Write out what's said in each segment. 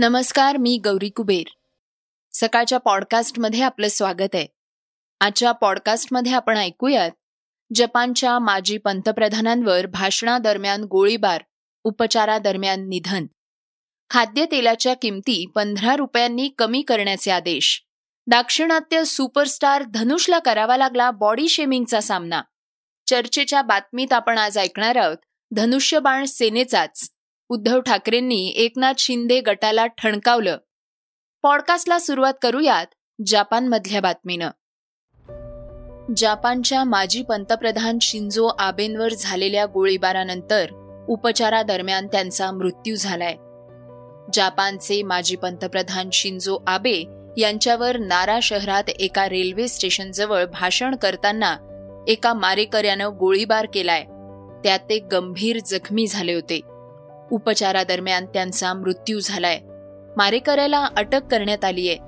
नमस्कार मी गौरी कुबेर. सकाळच्या पॉडकास्टमध्ये आपलं स्वागत आहे. आजच्या पॉडकास्टमध्ये आपण ऐकूयात जपानच्या माजी पंतप्रधानांवर भाषणादरम्यान गोळीबार उपचारादरम्यान निधन. खाद्यतेलाच्या किमती पंधरा रुपयांनी कमी करण्याचे आदेश. दाक्षिणात्य सुपरस्टार धनुषला करावा लागला बॉडी शेमिंगचा सामना. चर्चेच्या बातमीत आपण आज ऐकणार आहोत धनुष्यबाण सेनेचाच. उद्धव ठाकरेंनी एकनाथ शिंदे गटाला ठणकावलं. पॉडकास्टला सुरुवात करूयात जपानमधल्या बातमीनं. जपानच्या माजी पंतप्रधान शिंजो आबेंवर झालेल्या गोळीबारानंतर उपचारादरम्यान त्यांचा मृत्यू झालाय. जापानचे माजी पंतप्रधान शिंजो आबे यांच्यावर नारा शहरात एका रेल्वे स्टेशनजवळ भाषण करताना एका मारेकऱ्यानं गोळीबार केलाय. त्यात ते गंभीर जखमी झाले होते. उपचारादरम्यान त्यांचा मृत्यू झालाय. मारेकऱ्याला अटक करण्यात आली आहे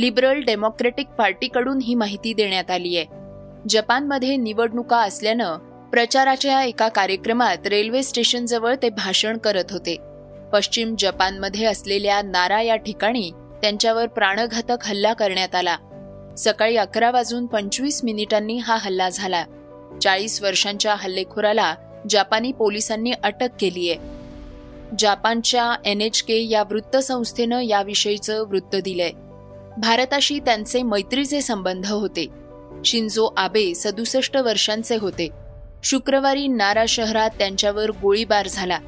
लिबरल डेमोक्रेटिक पार्टीकडून ही माहिती देण्यात आली आहे जपानमध्ये निवडणुका असल्यानं प्रचाराच्या एका कार्यक्रमात रेल्वे स्टेशनजवळ ते भाषण करत होते. पश्चिम जपानमध्ये असलेल्या नारा या ठिकाणी त्यांच्यावर प्राणघातक हल्ला करण्यात आला. सकाळी अकरा वाजून पंचवीस मिनिटांनी हा हल्ला झाला. चाळीस वर्षांच्या हल्लेखोराला जपानी पोलिसांनी अटक केली आहे जापानच्या एन एच के या वृत्तसंस्थेनं याविषयीचं वृत्त दिलंय. भारताशी त्यांचे मैत्रीचे संबंध होते. शिंजो आबे सदुसष्ट वर्षांचे होते. शुक्रवारी नारा शहरात त्यांच्यावर गोळीबार झाला.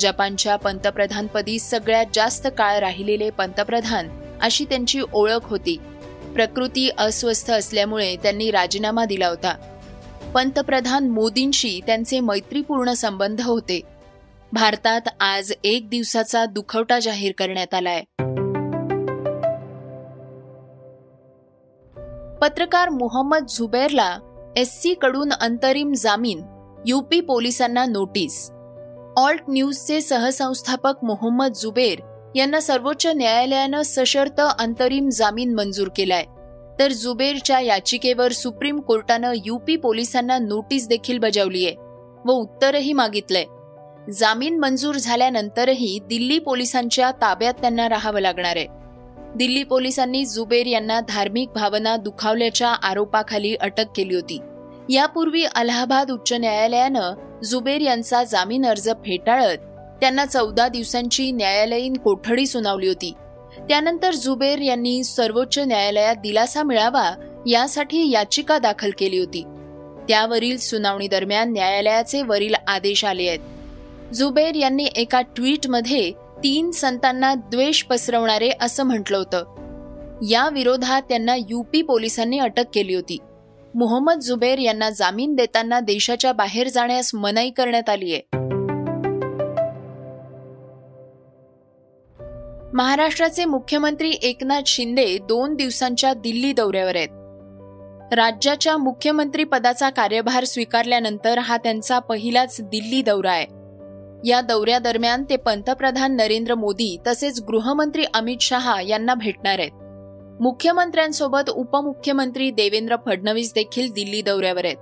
जपानच्या पंतप्रधानपदी सगळ्यात जास्त काळ राहिलेले पंतप्रधान अशी त्यांची ओळख होती. प्रकृती अस्वस्थ असल्यामुळे त्यांनी राजीनामा दिला होता. पंतप्रधान मोदींशी त्यांचे मैत्रीपूर्ण संबंध होते. भारतात आज एक दिवसाचा दुखवटा जाहीर करण्यात आलाय. पत्रकार मोहम्मद झुबैरला एससी कडून अंतरिम जामीन युपी पोलिसांना नोटीस. ऑल्ट न्यूजचे सहसंस्थापक मोहम्मद जुबेर यांना सर्वोच्च न्यायालयानं सशर्त अंतरिम जामीन मंजूर केलाय. तर जुबेरच्या याचिकेवर सुप्रीम कोर्टानं युपी पोलिसांना नोटीस देखील बजावलीय व उत्तरही मागितलंय. जामीन मंजूर झाल्यानंतरही दिल्ली पोलिसांच्या ताब्यात त्यांना राहावं लागणार आहे. दिल्ली पोलिसांनी जुबेर यांना धार्मिक भावना दुखावल्याच्या आरोपाखाली अटक केली होती. यापूर्वी अलाहाबाद उच्च न्यायालयानं जुबेर यांचा जामीन अर्ज फेटाळत त्यांना चौदा दिवसांची न्यायालयीन कोठडी सुनावली होती. त्यानंतर जुबेर यांनी सर्वोच्च न्यायालयात दिलासा मिळावा यासाठी याचिका दाखल केली होती. त्यावरील सुनावणी दरम्यान न्यायालयाचे वरील आदेश आले आहेत. जुबेर यांनी एका ट्विटमध्ये तीन संतांना द्वेष पसरवणारे असं म्हटलं होतं. या विरोधात त्यांना यूपी पोलिसांनी अटक केली होती. मोहम्मद जुबेर यांना जामीन देताना देशाच्या बाहेर जाण्यास मनाई करण्यात आली आहे. महाराष्ट्राचे मुख्यमंत्री एकनाथ शिंदे दोन दिवसांच्या दिल्ली दौऱ्यावर आहेत. राज्याच्या मुख्यमंत्री पदाचा कार्यभार स्वीकारल्यानंतर हा त्यांचा पहिलाच दिल्ली दौरा आहे. या दौऱ्यादरम्यान ते पंतप्रधान नरेंद्र मोदी तसेच गृहमंत्री अमित शहा यांना भेटणार आहेत. मुख्यमंत्र्यांसोबत उपमुख्यमंत्री देवेंद्र फडणवीस देखील दिल्ली दौऱ्यावर आहेत.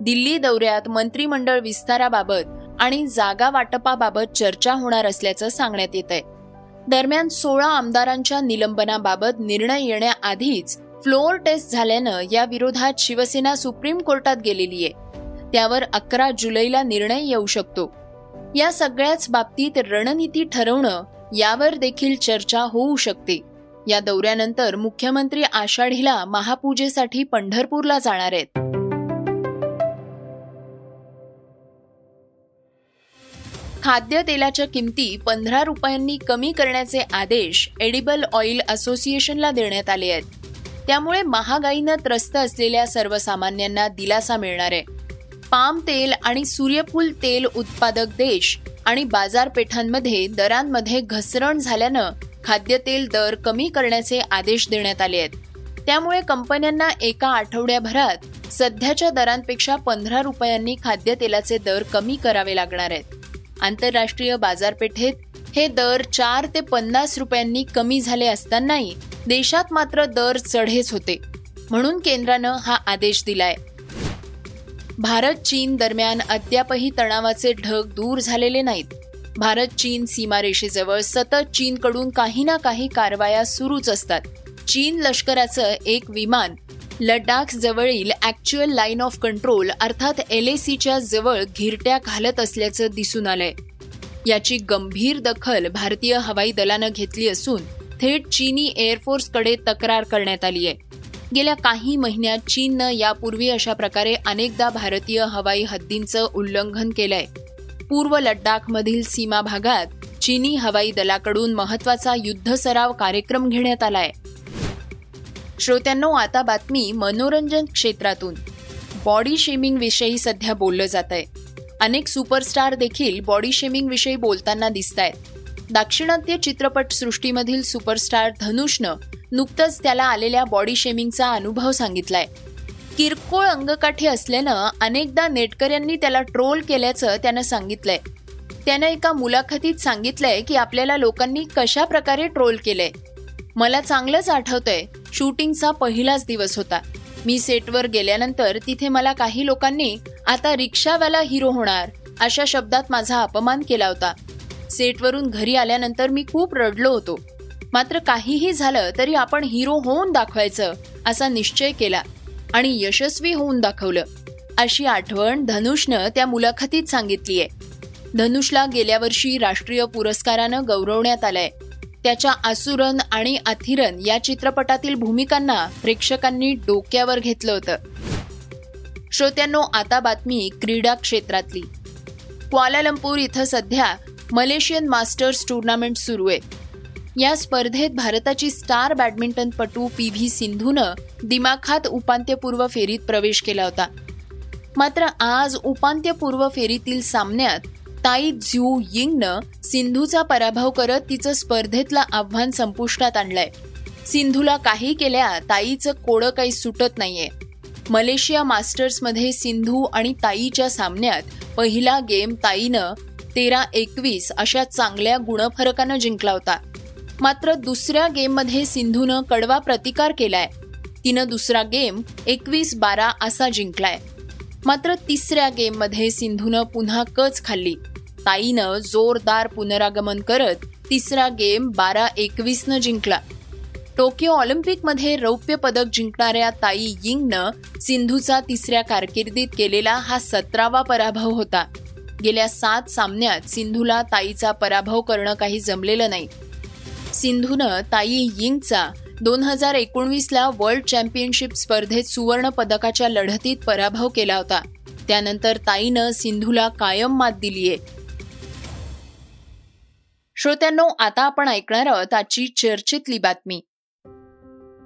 दिल्ली दौऱ्यात मंत्रिमंडळ विस्ताराबाबत आणि जागा वाटपाबाबत चर्चा होणार असल्याचं सांगण्यात येत आहे. दरम्यान सोळा आमदारांच्या निलंबनाबाबत निर्णय येण्याआधीच फ्लोअर टेस्ट झाल्यानं या विरोधात शिवसेना सुप्रीम कोर्टात गेलेली आहे. त्यावर अकरा जुलैला निर्णय येऊ शकतो. या सगळ्याच बाबतीत रणनीती ठरवणं यावर देखील चर्चा होऊ शकते. या दौऱ्यानंतर मुख्यमंत्री आषाढीला महापूजेसाठी पंढरपूरला जाणार आहेत. खाद्यतेलाच्या किमती पंधरा रुपयांनी कमी करण्याचे आदेश एडिबल ऑइल असोसिएशनला देण्यात आले आहेत. त्यामुळे महागाईनं त्रस्त असलेल्या सर्वसामान्यांना दिलासा मिळणार आहे. पाम तेल आणि सूर्यफूल तेल उत्पादक देश आणि बाजारपेठांमध्ये दरांमध्ये घसरण झाल्यानं खाद्यतेल दर कमी करण्याचे आदेश देण्यात आले आहेत. त्यामुळे कंपन्यांना एका आठवड्याभरात सध्याच्या दरांपेक्षा पंधरा रुपयांनी खाद्यतेलाचे दर कमी करावे लागणार आहेत. आंतरराष्ट्रीय बाजारपेठेत हे दर चार ते पन्नास रुपयांनी कमी झाले असतानाही देशात मात्र दर चढेच होते. म्हणून केंद्रानं हा आदेश दिलाय. भारत चीन दरम्यान अद्यापही तणावाचे ढग दूर झालेले नाहीत. भारत चीन सीमारेषेजवळ सतत चीनकडून काही ना काही कारवाया सुरूच असतात. चीन लष्कराचं एक विमान लडाख जवळील ॲक्च्युअल लाईन ऑफ कंट्रोल अर्थात एल ए सीच्या जवळ घिरट्या घालत असल्याचं दिसून आलंय. याची गंभीर दखल भारतीय हवाई दलानं घेतली असून थेट चीनी एअरफोर्सकडे तक्रार करण्यात आली आहे गेल्या काही महिन्यात चीननं यापूर्वी अशा प्रकारे अनेकदा भारतीय हवाई हद्दींचं उल्लंघन केलंय. पूर्व लडाखमधील सीमा भागात चीनी हवाई दलाकडून महत्त्वाचा युद्ध सराव कार्यक्रम घेण्यात आलाय. श्रोत्यांनो आता बातमी मनोरंजन क्षेत्रातून. बॉडी शेमिंग विषयी सध्या बोललं जात आहे अनेक सुपरस्टार देखील बॉडी शेमिंग विषयी बोलताना दिसत आहेत दाक्षिणात्य चित्रपटसृष्टीमधील सुपरस्टार धनुषनं नुकतंच त्याला आलेल्या बॉडी शेमिंगचा अनुभव सांगितलाय. किरकोळ अंगकाठी असल्यानं अनेकदा नेटकऱ्यांनी त्याला ट्रोल केल्याचं त्यानं सांगितलंय. त्यानं एका मुलाखतीत सांगितलंय की आपल्याला लोकांनी कशा प्रकारे ट्रोल केलंय. मला चांगलंच आठवतंय शूटिंगचा पहिलाच दिवस होता. मी सेटवर गेल्यानंतर तिथे मला काही लोकांनी आता रिक्षावाला हिरो होणार अशा शब्दात माझा अपमान केला होता. सेटवरून घरी आल्यानंतर मी खूप रडलो होतो. मात्र काहीही झालं तरी आपण हिरो होऊन दाखवायचं असा निश्चय केला आणि यशस्वी होऊन दाखवलं. अशी आठवण धनुषनं त्या मुलाखतीत सांगितलीय. धनुषला गेल्या वर्षी राष्ट्रीय पुरस्कारानं गौरवण्यात आलंय. त्याच्या आसुरन आणि अथिरन या चित्रपटातील भूमिकांना प्रेक्षकांनी डोक्यावर घेतलं होतं. श्रोत्यांनो आता बातमी क्रीडा क्षेत्रातली. क्वालालंपूर इथं सध्या मलेशियन मास्टर्स टुर्नामेंट सुरू आहे. या स्पर्धेत भारताची स्टार बॅडमिंटनपटू पी व्ही सिंधूनं दिमाखात उपांत्यपूर्व फेरीत प्रवेश केला होता. मात्र आज उपांत्यपूर्व फेरीतील सामन्यात ताई झ्यू यिंगनं सिंधूचा पराभव करत तिचं स्पर्धेतलं आव्हान संपुष्टात आणलंय. सिंधूला काही केल्या ताईचं कोडं काही सुटत नाहीये. मलेशिया मास्टर्समध्ये सिंधू आणि ताईच्या सामन्यात पहिला गेम ताईनं तेरा एकवीस अशा चांगल्या गुणफरकानं जिंकला होता. मात्र दुसऱ्या गेममध्ये सिंधूनं कडवा प्रतिकार केलाय. तिनं दुसरा गेम एकवीस बारा असा जिंकलाय. मात्र तिसऱ्या गेममध्ये सिंधूनं पुन्हा कच खाल्ली. ताईनं जोरदार पुनरागमन करत तिसरा गेम बारा एकवीसनं जिंकला. टोकियो ऑलिम्पिकमध्ये रौप्य पदक जिंकणाऱ्या ताई यिंगनं सिंधूचा तिसऱ्या कारकिर्दीत केलेला हा सतरावा पराभव होता. गेल्या सात सामन्यात सिंधूला ताईचा पराभव करणं काही जमलेलं नाही. सिंधूनं ताई यिंगचा दोन हजार एकोणवीसला वर्ल्ड चॅम्पियनशिप स्पर्धेत सुवर्ण पदकाच्या लढतीत पराभव केला होता. त्यानंतर ताईनं सिंधूला कायम मात दिलीये. श्रोत्यांनो आता आपण ऐकणार आहोत आजची चर्चेतली बातमी.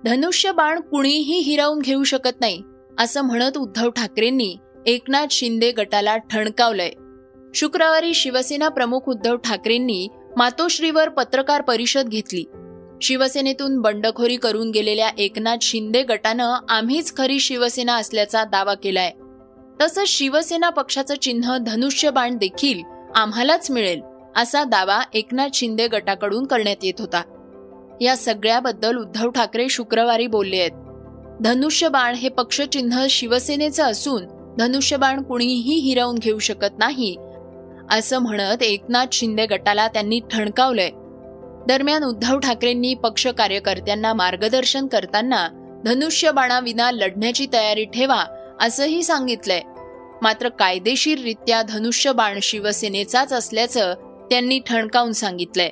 धनुष्य बाण कुणीही हिरावून घेऊ शकत नाही असं म्हणत उद्धव ठाकरेंनी एकनाथ शिंदे गटाला ठणकावलंय. शुक्रवारी शिवसेना प्रमुख उद्धव ठाकरेंनी मातोश्रीवर पत्रकार परिषद घेतली. शिवसेनेतून बंडखोरी करून गेलेल्या एकनाथ शिंदे गटानं आम्हीच खरी शिवसेना असल्याचा दावा केलाय. तसंच शिवसेना पक्षाचं चिन्ह धनुष्यबाण देखील आम्हालाच मिळेल असा दावा एकनाथ शिंदे गटाकडून करण्यात येत होता. या सगळ्याबद्दल उद्धव ठाकरे शुक्रवारी बोलले आहेत. धनुष्यबाण हे पक्षचिन्ह शिवसेनेचं असून धनुष्यबाण कुणीही हिरावून घेऊ शकत नाही असं म्हणत एकनाथ शिंदे गटाला त्यांनी ठणकावलंय. दरम्यान उद्धव ठाकरेंनी पक्ष कार्यकर्त्यांना मार्गदर्शन करताना धनुष्यबाणाविना लढण्याची तयारी ठेवा असंही सांगितलंय. मात्र कायदेशीररित्या धनुष्यबाण शिवसेनेचाच असल्याचं त्यांनी ठणकावून सांगितलंय.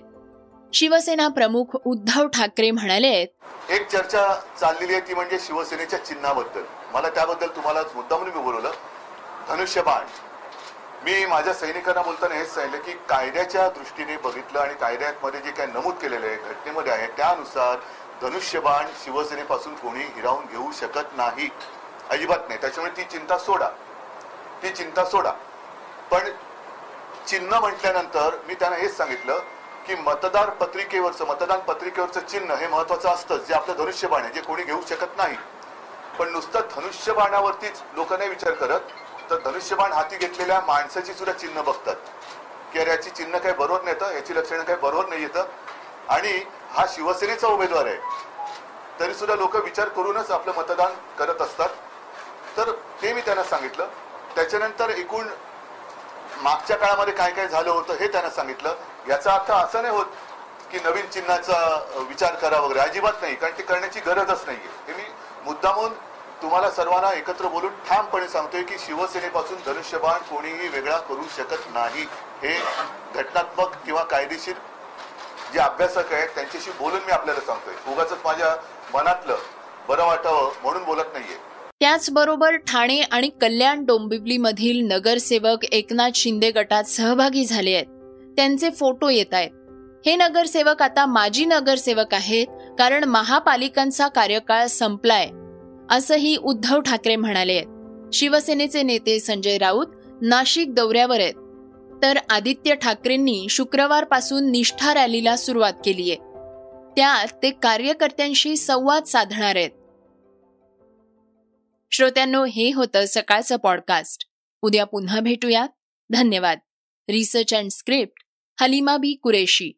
शिवसेना प्रमुख उद्धव ठाकरे म्हणाले एक चर्चा चाललेली आहे ती म्हणजे शिवसेनेच्या चिन्हाबद्दल. मला त्याबद्दल तुम्हाला मुद्दाम मी बोलवलं. धनुष्यबाण. मी माझ्या सैनिकांना बोलताना हेच सांगितलं की कायद्याच्या दृष्टीने बघितलं आणि कायद्यामध्ये जे काही नमूद केलेलं आहे घटनेमध्ये आहे त्यानुसार धनुष्यबाण शिवसेनेपासून कोणी हिरावून घेऊ शकत नाही. अजिबात नाही. त्याच्यामुळे ती चिंता सोडा. ती चिंता सोडा. पण चिन्ह म्हटल्यानंतर मी त्यांना हेच सांगितलं की मतदार पत्रिकेवरचं मतदान पत्रिकेवरचं चिन्ह हे महत्वाचं असतं जे आपलं धनुष्यबाण आहे जे कोणी घेऊ शकत नाही. पण नुसतं धनुष्यबाणावरतीच लोक नाही विचार करत. तर धनुष्यबाण हाती घेतलेल्या माणसाची सुद्धा चिन्ह बघतात. की अरे याची चिन्ह काही बरोबर नाही येतं याची लक्षणं काही बरोबर नाही येतं. आणि हा शिवसेनेचा उमेदवार आहे. तरी सुद्धा लोक विचार करूनच आपलं मतदान करत असतात. तर ते मी त्यांना सांगितलं. त्याच्यानंतर एकूण मागच्या काळामध्ये काय काय झालं होतं हे त्यांना सांगितलं. याचा अर्थ असं नाही होत की नवीन चिन्हाचा विचार करा वगैरे. अजिबात नाही कारण ते करण्याची गरजच नाही आहे हे मी मुद्दामून तुम्हाला सर्वांना एकत्र बोलून ठामपणे सांगतोय की शिवसेनेपासून धनुष्यबाण कोणीही वेगळा करू शकत नाही. हे घटनात्मक किंवा कायदेशीर जे अभ्यासक आहेत त्यांच्याशी बोलून मी आपल्याला सांगतोय. उगाच माझ्या मनातलं बरं वाटावं म्हणून बोलत नाहीये. त्याचबरोबर ठाणे आणि कल्याण डोंबिवलीमधील नगरसेवक एकनाथ शिंदे गटात सहभागी झाले आहेत. त्यांचे फोटो येत आहेत. हे नगरसेवक आता माजी नगरसेवक आहेत कारण महापालिकांचा कार्यकाळ संपलाय. असंही उद्धव ठाकरे म्हणाले. आहेत शिवसेनेचे नेते संजय राऊत नाशिक दौऱ्यावर आहेत. तर आदित्य ठाकरेंनी शुक्रवारपासून निष्ठा रॅलीला सुरुवात केलीय त्यात ते कार्यकर्त्यांशी संवाद साधणार आहेत. श्रोत्यांनो हे होतं सकाळचं पॉडकास्ट उद्या पुन्हा भेटूयात. धन्यवाद. Research and script Halima Bi Qureshi.